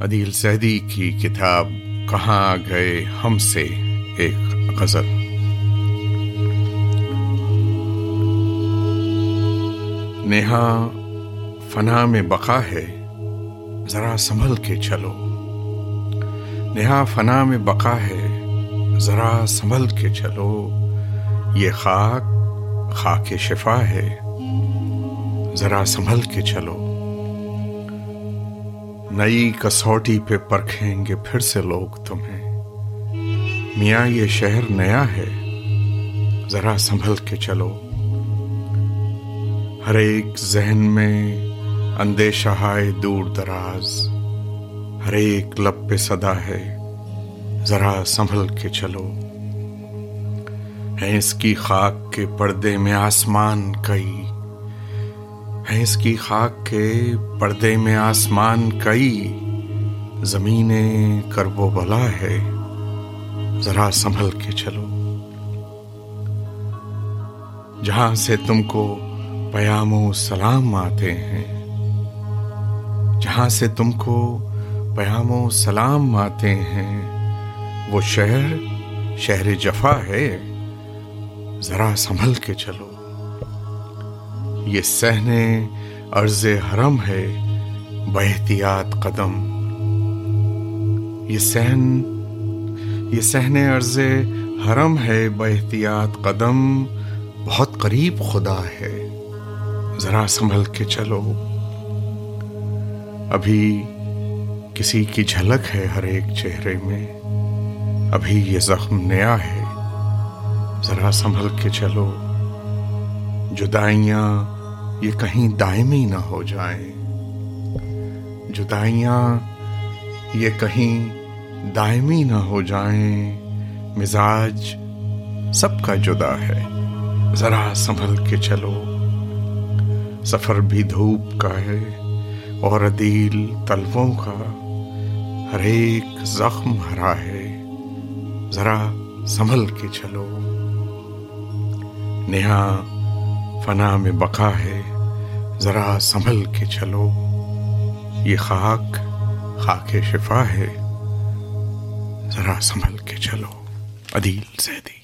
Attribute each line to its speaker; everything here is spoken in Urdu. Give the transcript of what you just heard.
Speaker 1: عدیل سیدی کی کتاب کہاں گئے ہم سے ایک غزل۔ نیہا، فنا میں بقا ہے، ذرا سنبھل کے چلو۔ نیہا، فنا میں بقا ہے، ذرا سنبھل کے چلو۔ یہ خاک خاک شفا ہے، ذرا سنبھل کے چلو۔ نئی کسوٹی پہ پرکھیں گے پھر سے لوگ تمہیں۔ میاں، یہ شہر نیا ہے۔ ذرا سنبھل کے چلو۔ ہر ایک ذہن میں اندیشہ ہائے دور دراز۔ ہر ایک لب پہ صدا ہے۔ ذرا سنبھل کے چلو۔ ہے اس کی خاک کے پردے میں آسمان کئی۔ ہے اس کی خاک کے پردے میں آسمان کئی زمین کرب و بلا ہے۔ ذرا سنبھل کے چلو۔ جہاں سے تم کو پیام و سلام آتے ہیں، جہاں سے تم کو پیام و سلام آتے ہیں، وہ شہر شہر جفا ہے۔ ذرا سنبھل کے چلو۔ یہ سہنے عرض حرم ہے بحتیاط قدم۔ یہ سہن، یہ سہنے عرض حرم ہے بحتیاط قدم۔ بہت قریب خدا ہے، ذرا سنبھل کے چلو۔ ابھی کسی کی جھلک ہے ہر ایک چہرے میں۔ ابھی یہ زخم نیا ہے، ذرا سنبھل کے چلو۔ جدائیاں یہ کہیں دائمی نہ ہو جائیں۔ جدائیاں یہ کہیں دائمی نہ ہو جائیں۔ مزاج سب کا جدا ہے۔ ذرا سنبھل کے چلو۔ سفر بھی دھوپ کا ہے اور عدیل طلبوں کا ہر ایک زخم ہرا ہے۔ ذرا سنبھل کے چلو۔ نیہا فنا میں بقا ہے، ذرا سنبھل کے چلو۔ یہ خاک خاک شفا ہے، ذرا سنبھل کے چلو۔ عدیل زیدی۔